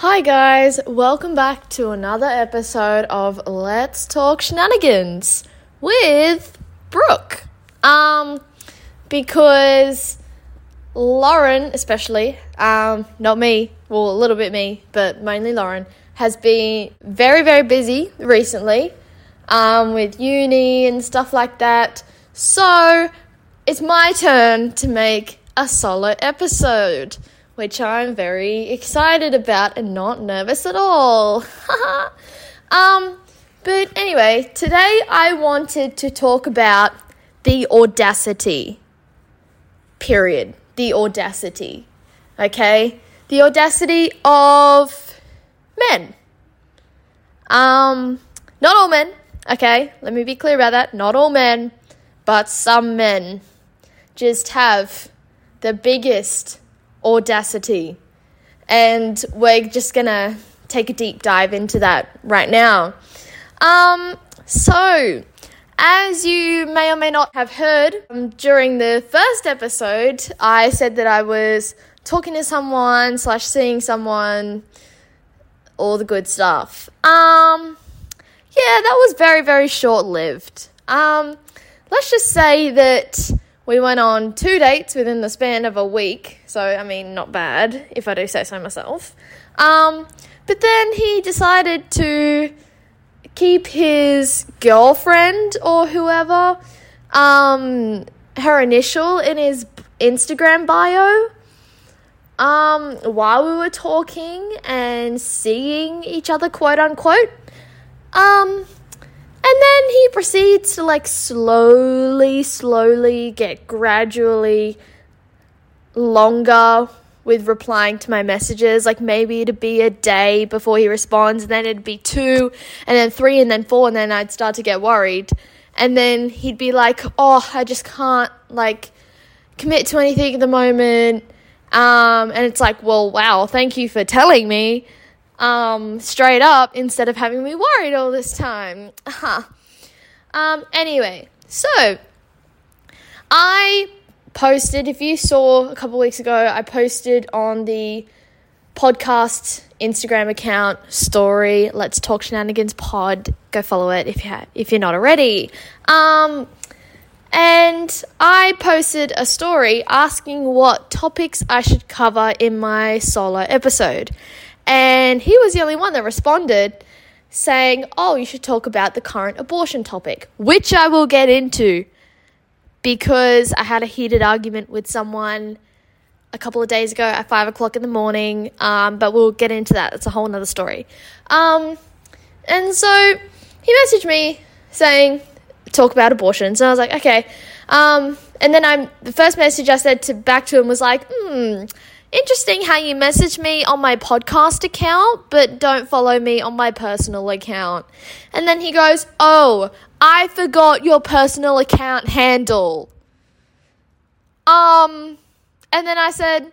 Hi, guys, welcome back to another episode of Let's Talk Shenanigans with Brooke. Um, because Lauren, especially, um, not me, well, a little bit me, but mainly Lauren, has been very, very busy recently um, with uni and stuff like that. So it's my turn to make a solo episode which I'm very excited about and not nervous at all. um, but anyway, today I wanted to talk about the audacity. Period. The audacity. Okay? The audacity of men. Um, not all men, okay? Let me be clear about that. Not all men, but some men just have the biggest audacity. And we're just gonna take a deep dive into that right now. Um, so, as you may or may not have heard um, during the first episode, I said that I was talking to someone slash seeing someone, all the good stuff. Um, yeah, that was very very short lived. Um, let's just say that we went on two dates within the span of a week, so I mean, not bad if I do say so myself. Um, but then he decided to keep his girlfriend or whoever, um, her initial in his Instagram bio. Um, while we were talking and seeing each other, quote unquote. Um, and then he proceeds to like slowly, slowly get gradually longer with replying to my messages. Like maybe it'd be a day before he responds, and then it'd be two, and then three, and then four, and then I'd start to get worried. And then he'd be like, "Oh, I just can't like commit to anything at the moment." Um, and it's like, "Well, wow, thank you for telling me." Um, straight up instead of having me worried all this time. Huh. Um, anyway, so I posted, if you saw a couple weeks ago, I posted on the podcast Instagram account story, Let's Talk Shenanigans Pod. Go follow it if you ha- if you're not already. Um, and I posted a story asking what topics I should cover in my solo episode. And he was the only one that responded saying, Oh, you should talk about the current abortion topic, which I will get into because I had a heated argument with someone a couple of days ago at five o'clock in the morning. Um, but we'll get into that. It's a whole nother story. Um, and so he messaged me saying, talk about abortions. And I was like, okay. Um, and then I'm the first message I said to back to him was like, hmm, Interesting how you message me on my podcast account, but don't follow me on my personal account. And then he goes, Oh, I forgot your personal account handle. Um, and then I said,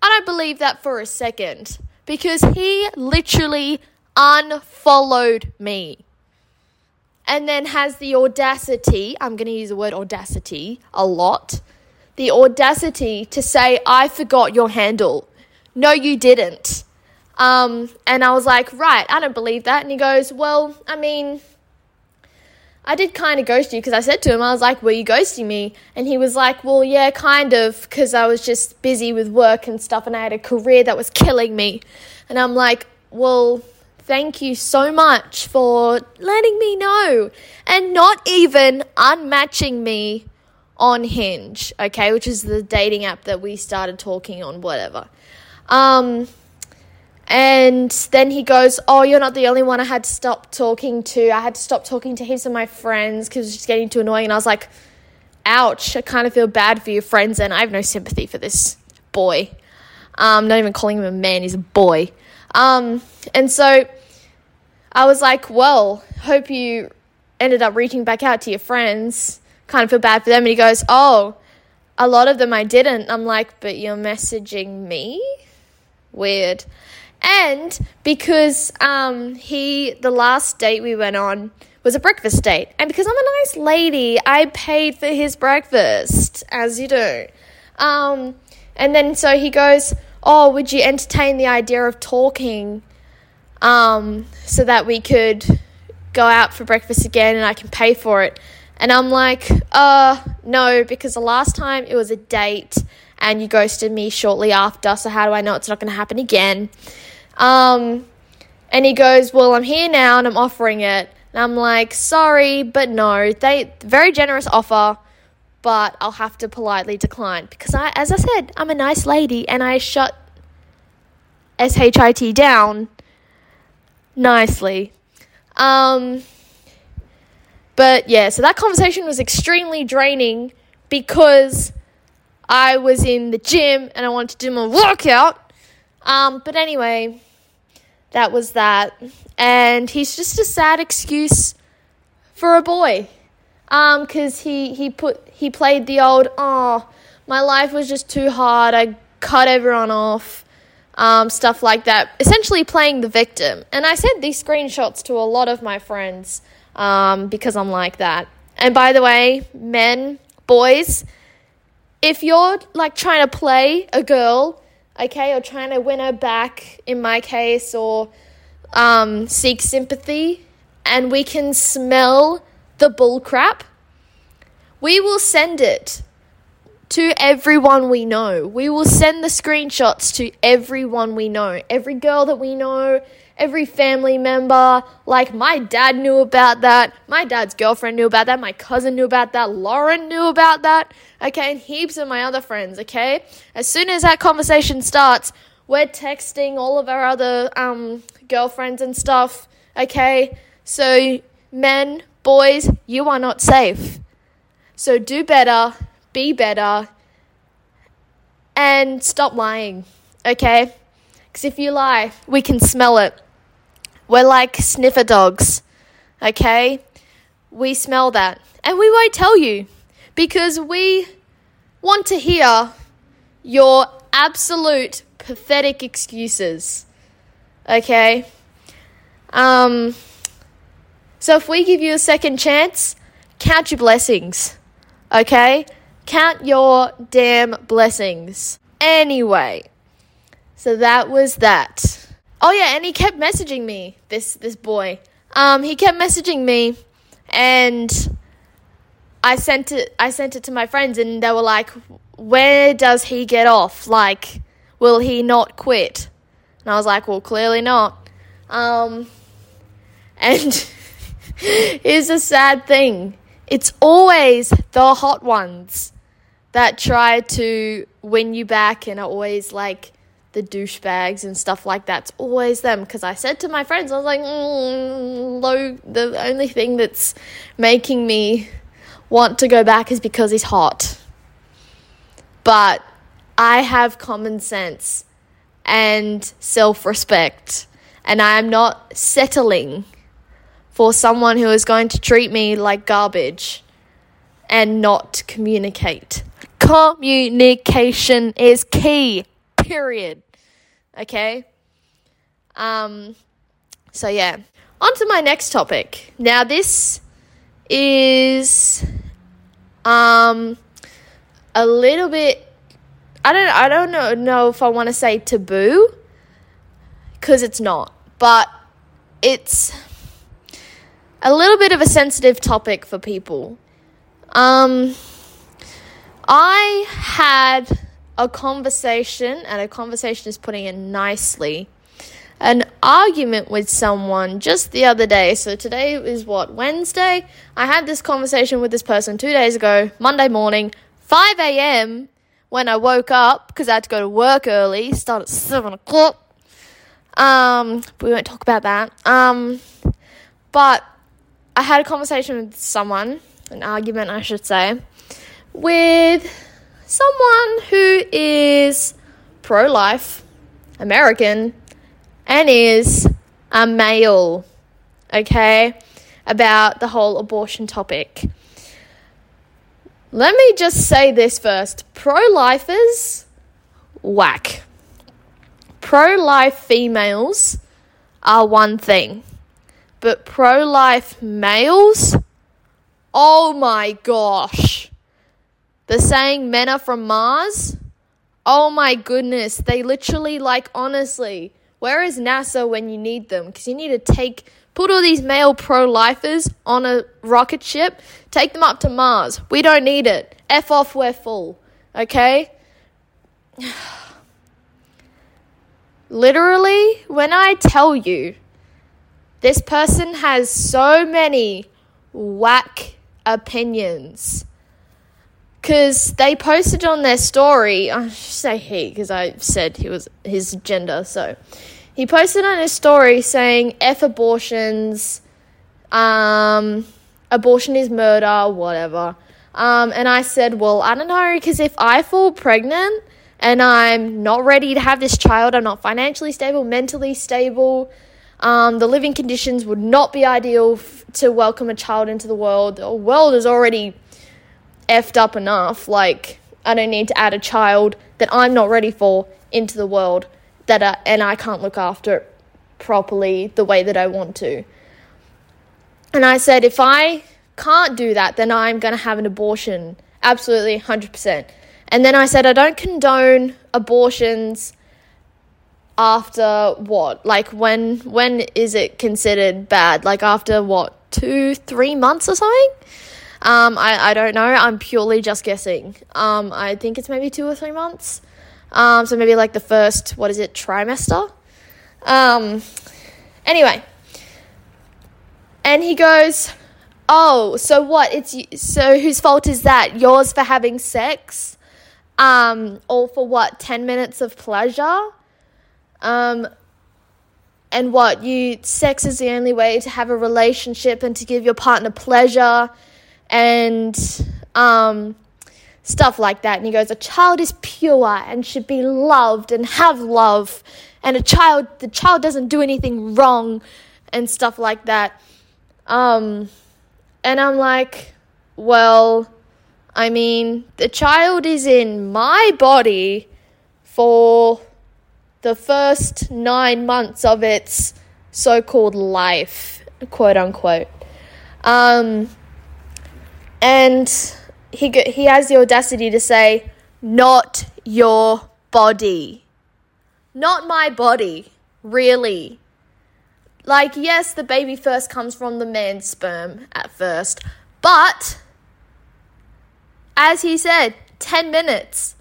I don't believe that for a second because he literally unfollowed me and then has the audacity, I'm going to use the word audacity a lot the audacity to say, I forgot your handle. No, you didn't. Um, and I was like, right, I don't believe that. And he goes, well, I mean, I did kind of ghost you because I said to him, I was like, were you ghosting me? And he was like, well, yeah, kind of, because I was just busy with work and stuff and I had a career that was killing me. And I'm like, well, thank you so much for letting me know and not even unmatching me on Hinge, okay, which is the dating app that we started talking on, whatever. Um, and then he goes, Oh, you're not the only one I had to stop talking to. I had to stop talking to heaps of my friends because it's just getting too annoying. And I was like, Ouch, I kind of feel bad for your friends, and I have no sympathy for this boy. Um, not even calling him a man, he's a boy. Um, and so I was like, Well, hope you ended up reaching back out to your friends kind of feel bad for them. And he goes, Oh, a lot of them I didn't. I'm like, But you're messaging me? Weird. And because um, he, the last date we went on was a breakfast date. And because I'm a nice lady, I paid for his breakfast, as you do. Um, and then so he goes, oh, would you entertain the idea of talking um, so that we could go out for breakfast again and I can pay for it? And I'm like, uh, no, because the last time it was a date and you ghosted me shortly after, so how do I know it's not going to happen again? Um, and he goes, well, I'm here now and I'm offering it. And I'm like, sorry, but no. They very generous offer, but I'll have to politely decline because I, as I said, I'm a nice lady and I shut shit down nicely. Um, but yeah, so that conversation was extremely draining because I was in the gym and I wanted to do my workout. Um, but anyway, that was that. And he's just a sad excuse for a boy. Um, cause he, he put, he played the old, oh, my life was just too hard. I cut everyone off. Um, stuff like that. Essentially playing the victim. And I sent these screenshots to a lot of my friends, um, because I'm like that. And by the way, men, boys, if you're like trying to play a girl, okay, or trying to win her back in my case, or um, seek sympathy, and we can smell the bullcrap, we will send it to everyone we know. We will send the screenshots to everyone we know. Every girl that we know, every family member. Like, my dad knew about that. My dad's girlfriend knew about that. My cousin knew about that. Lauren knew about that. Okay, and heaps of my other friends. Okay, as soon as that conversation starts, we're texting all of our other um, girlfriends and stuff. Okay, so men, boys, you are not safe. So do better, be better, and stop lying. Okay? Because if you lie, we can smell it. We're like sniffer dogs, okay? We smell that. And we won't tell you because we want to hear your absolute pathetic excuses, okay? Um, so if we give you a second chance, count your blessings, okay? Count your damn blessings. Anyway, so that was that. Oh yeah, and he kept messaging me. This this boy. Um, he kept messaging me, and I sent it. I sent it to my friends, and they were like, "Where does he get off? Like, will he not quit?" And I was like, "Well, clearly not." Um, and here's a sad thing: it's always the hot ones that try to win you back, and are always like the douchebags and stuff like that's always them. Because I said to my friends I was like mm, low the only thing that's making me want to go back is because he's hot. But I have common sense and self-respect and I am not settling for someone who is going to treat me like garbage and not communicate communication is key period. Okay? Um, so, yeah. On to my next topic. Now, this is um, a little bit. I don't. I don't know, know if I want to say taboo, because it's not. But it's a little bit of a sensitive topic for people. Um, I had a conversation, and a conversation is putting it nicely, an argument with someone just the other day. So today is what, Wednesday? I had this conversation with this person two days ago, Monday morning, 5 a.m. when I woke up because I had to go to work early, start at 7 o'clock. Um, we won't talk about that. Um, but I had a conversation with someone, an argument, I should say, with someone who is pro life, American, and is a male, okay, about the whole abortion topic. Let me just say this first pro lifers, whack. Pro life females are one thing, but pro life males, oh my gosh the saying men are from Mars? oh my goodness, they literally, like, honestly, where is NASA when you need them? Because you need to take, put all these male pro lifers on a rocket ship, take them up to Mars. We don't need it. F off, we're full. Okay? Literally, when I tell you, this person has so many whack opinions. Because they posted on their story, I should say he, because I said he was his gender, so. He posted on his story saying F abortions, um, abortion is murder, whatever. Um, and I said, well, I don't know, because if I fall pregnant and I'm not ready to have this child, I'm not financially stable, mentally stable, um, the living conditions would not be ideal f- to welcome a child into the world. The world is already effed up enough. Like, I don't need to add a child that I'm not ready for into the world that I, and I can't look after properly the way that I want to. And I said, if I can't do that, then I'm going to have an abortion. Absolutely, 100%. And then I said, I don't condone abortions after what? Like when when is it considered bad? Like after what? 2 3 months or something? Um I I don't know. I'm purely just guessing. Um I think it's maybe 2 or 3 months. Um so maybe like the first what is it? trimester. Um anyway. And he goes, "Oh, so what? It's so whose fault is that? Yours for having sex?" Um, all for what? 10 minutes of pleasure? Um, and what you sex is the only way to have a relationship and to give your partner pleasure and um, stuff like that. And he goes, a child is pure and should be loved and have love, and a child, the child doesn't do anything wrong, and stuff like that. Um, and I'm like, well, I mean, the child is in my body for the first nine months of its so called life, quote unquote. Um, and he, he has the audacity to say, not your body. Not my body, really. Like, yes, the baby first comes from the man's sperm at first, but as he said, 10 minutes.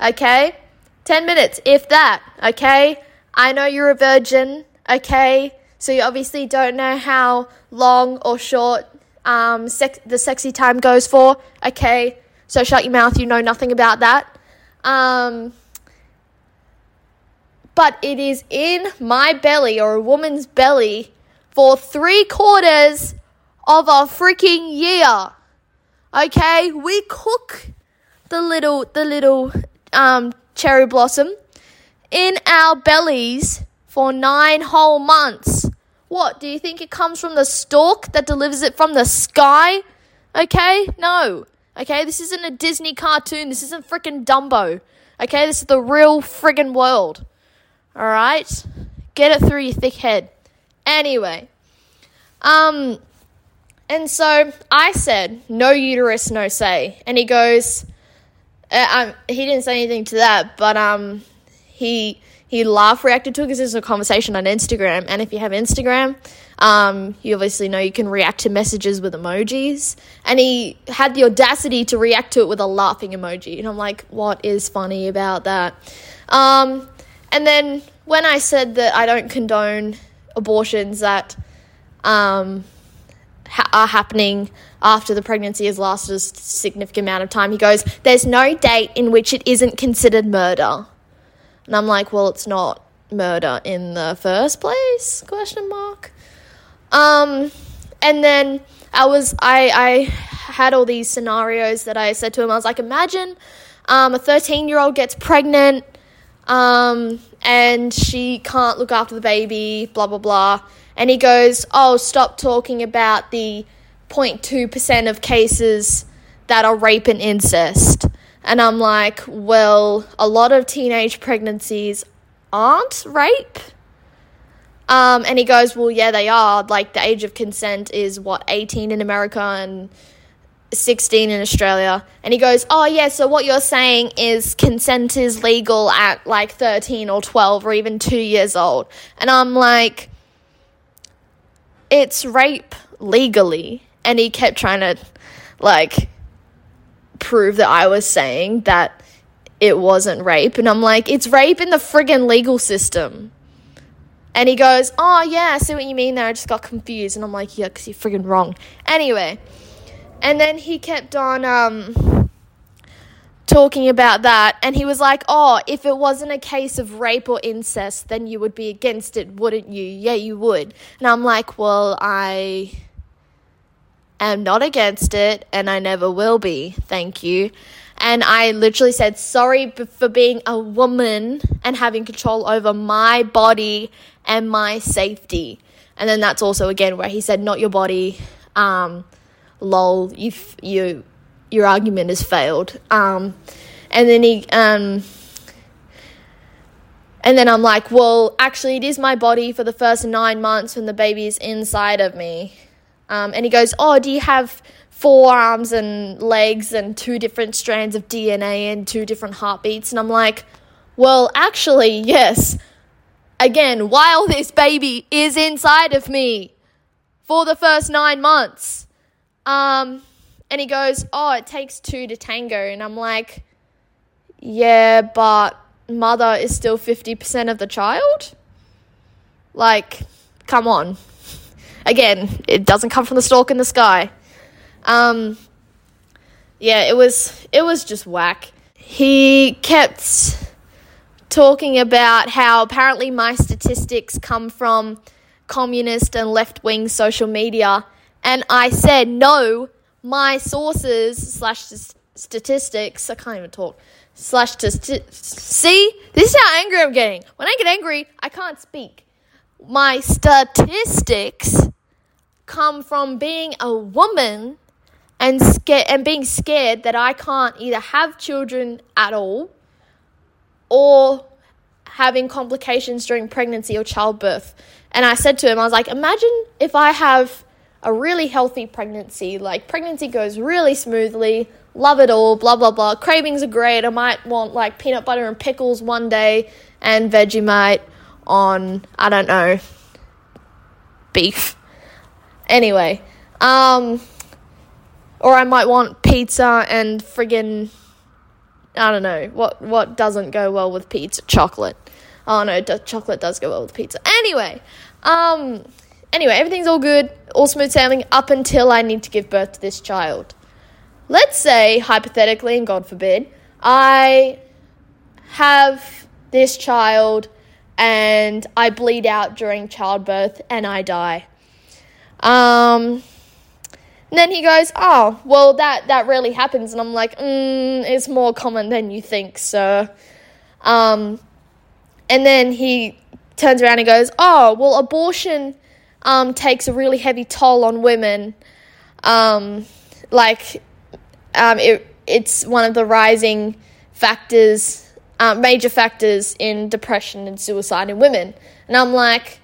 Okay? 10 minutes, if that, okay? I know you're a virgin, okay? So you obviously don't know how long or short um, sex- the sexy time goes for, okay? So shut your mouth, you know nothing about that. Um, but it is in my belly or a woman's belly for three quarters of a freaking year. Okay, we cook the little the little um, cherry blossom in our bellies for nine whole months. What, do you think it comes from the stork that delivers it from the sky? Okay, no. Okay, this isn't a Disney cartoon. This isn't freaking Dumbo. Okay, this is the real friggin' world. Alright? Get it through your thick head. Anyway. Um, and so I said, no uterus, no say. And he goes, uh, um, he didn't say anything to that, but um, he he laugh reacted to it because there's a conversation on Instagram, and if you have Instagram, um, you obviously know you can react to messages with emojis, and he had the audacity to react to it with a laughing emoji, and I'm like, what is funny about that? Um, and then when I said that I don't condone abortions that um, ha- are happening after the pregnancy has lasted a significant amount of time. He goes, "There's no date in which it isn't considered murder," and I'm like, "Well, it's not murder in the first place?" Question mark. Um, and then I was I I had all these scenarios that I said to him. I was like, "Imagine um, a 13 year old gets pregnant." Um, and she can't look after the baby, blah, blah, blah. And he goes, Oh, stop talking about the 0.2% of cases that are rape and incest. And I'm like, Well, a lot of teenage pregnancies aren't rape. Um, and he goes, Well, yeah, they are. Like, the age of consent is what, 18 in America, and 16 in Australia. And he goes, Oh, yeah, so what you're saying is consent is legal at like 13 or 12 or even two years old. And I'm like, It's rape legally. And he kept trying to like prove that I was saying that it wasn't rape. And I'm like, It's rape in the friggin' legal system. And he goes, Oh, yeah, I see what you mean there. I just got confused. And I'm like, Yeah, because you're friggin' wrong. Anyway. And then he kept on um, talking about that, and he was like, Oh, if it wasn't a case of rape or incest, then you would be against it, wouldn't you? Yeah, you would. And I'm like, Well, I am not against it, and I never will be. Thank you. And I literally said, Sorry for being a woman and having control over my body and my safety. And then that's also again where he said, Not your body. Um, lol, you you your argument has failed. Um, and then he um, and then I'm like, well, actually, it is my body for the first nine months when the baby is inside of me. Um, and he goes, oh, do you have four arms and legs and two different strands of DNA and two different heartbeats? And I'm like, well, actually, yes. Again, while this baby is inside of me for the first nine months. Um, and he goes, Oh, it takes two to tango. And I'm like, Yeah, but mother is still 50% of the child? Like, come on. Again, it doesn't come from the stork in the sky. Um, yeah, it was it was just whack. He kept talking about how apparently my statistics come from communist and left wing social media and I said, no, my sources slash statistics, I can't even talk, slash statistics. See, this is how angry I'm getting. When I get angry, I can't speak. My statistics come from being a woman and scared and being scared that I can't either have children at all or having complications during pregnancy or childbirth. And I said to him, I was like, imagine if I have a really healthy pregnancy. Like, pregnancy goes really smoothly, love it all, blah, blah, blah. Cravings are great. I might want like peanut butter and pickles one day and Vegemite on, I don't know, beef. Anyway, um, or I might want pizza and friggin' I don't know what what doesn't go well with pizza chocolate. Oh no, chocolate does go well with pizza. Anyway, um, Anyway, everything's all good, all smooth sailing up until I need to give birth to this child. Let's say, hypothetically, and God forbid, I have this child and I bleed out during childbirth and I die. Um, and then he goes, "Oh, well, that that rarely happens," and I'm like, mm, "It's more common than you think, sir." Um, and then he turns around and goes, "Oh, well, abortion um, takes a really heavy toll on women. Um, like, um, it, it's one of the rising factors, um, major factors in depression and suicide in women. And I'm like,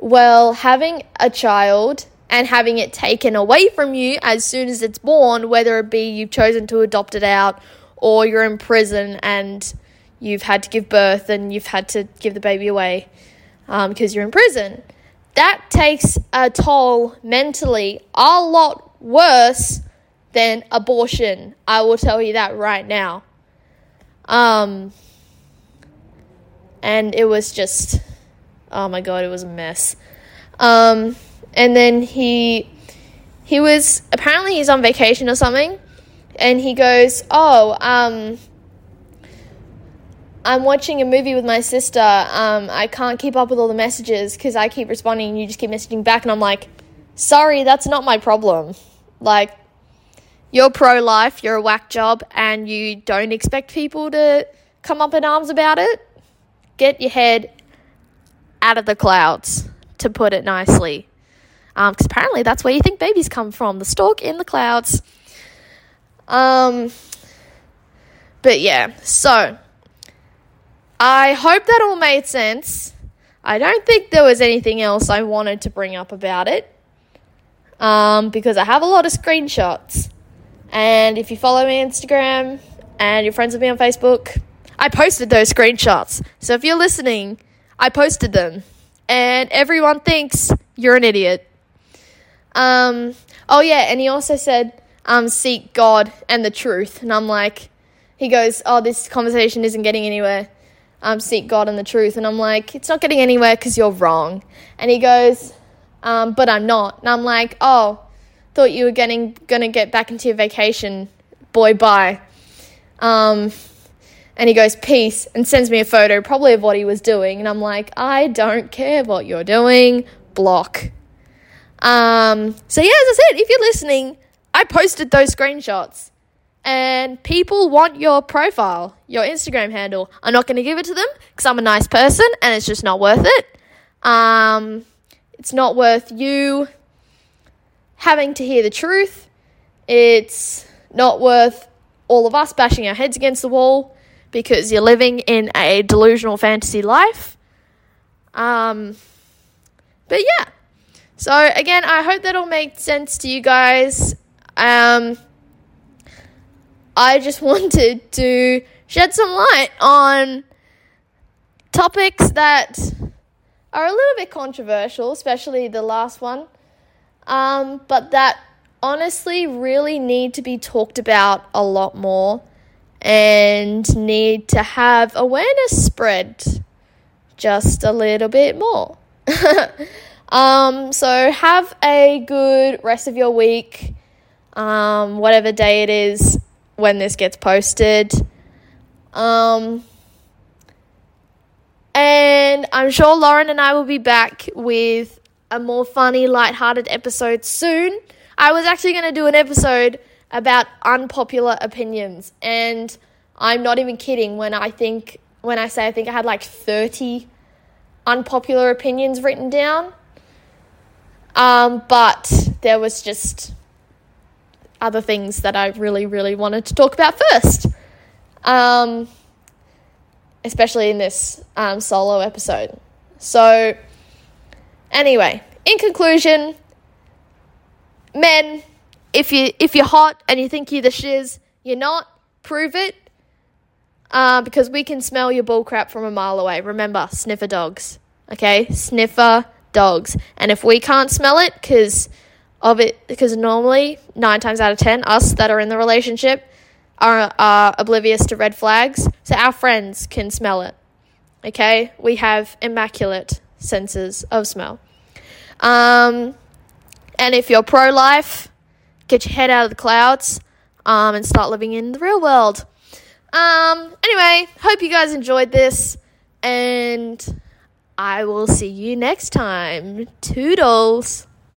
well, having a child and having it taken away from you as soon as it's born, whether it be you've chosen to adopt it out or you're in prison and you've had to give birth and you've had to give the baby away because um, you're in prison that takes a toll mentally a lot worse than abortion. I will tell you that right now. Um, and it was just, oh my god, it was a mess. Um, and then he, he was apparently he's on vacation or something, and he goes, oh, um, I'm watching a movie with my sister. Um, I can't keep up with all the messages because I keep responding and you just keep messaging back. And I'm like, sorry, that's not my problem. Like, you're pro life, you're a whack job, and you don't expect people to come up in arms about it. Get your head out of the clouds, to put it nicely. Because um, apparently that's where you think babies come from the stork in the clouds. Um, but yeah, so I hope that all made sense. I don't think there was anything else I wanted to bring up about it um, because I have a lot of screenshots. And if you follow me on Instagram and you're friends with me on Facebook, I posted those screenshots. So if you're listening, I posted them. And everyone thinks you're an idiot. Um, oh, yeah, and he also said, um, seek God and the truth. And I'm like, he goes, oh, this conversation isn't getting anywhere. Um, seek God and the truth. And I'm like, it's not getting anywhere because you're wrong. And he goes, um, but I'm not. And I'm like, oh, thought you were getting gonna get back into your vacation. Boy, bye. Um, and he goes, peace, and sends me a photo, probably of what he was doing. And I'm like, I don't care what you're doing. Block. Um, so yeah, as I said, if you're listening, I posted those screenshots. And people want your profile, your Instagram handle. I'm not going to give it to them because I'm a nice person and it's just not worth it. Um, it's not worth you having to hear the truth. It's not worth all of us bashing our heads against the wall because you're living in a delusional fantasy life. Um, but yeah. So again, I hope that all made sense to you guys. Um, I just wanted to shed some light on topics that are a little bit controversial, especially the last one um, but that honestly really need to be talked about a lot more and need to have awareness spread just a little bit more. um, so have a good rest of your week, um, whatever day it is when this gets posted. Um, and I'm sure Lauren and I will be back with a more funny, light-hearted episode soon. I was actually going to do an episode about unpopular opinions, and I'm not even kidding when I think when I say I think I had like 30 unpopular opinions written down. Um, but there was just other things that I really, really wanted to talk about first. Um, especially in this um, solo episode. So, Anyway, in conclusion, men, if you if you're hot and you think you're the shiz, you're not. Prove it. Uh, because we can smell your bull crap from a mile away. Remember, sniffer dogs. Okay, sniffer dogs. And if we can't smell it, because of it, because normally nine times out of ten, us that are in the relationship are are oblivious to red flags. So our friends can smell it. Okay, we have immaculate senses of smell. Um, and if you're pro life, get your head out of the clouds um, and start living in the real world. Um, anyway, hope you guys enjoyed this, and I will see you next time. Toodles.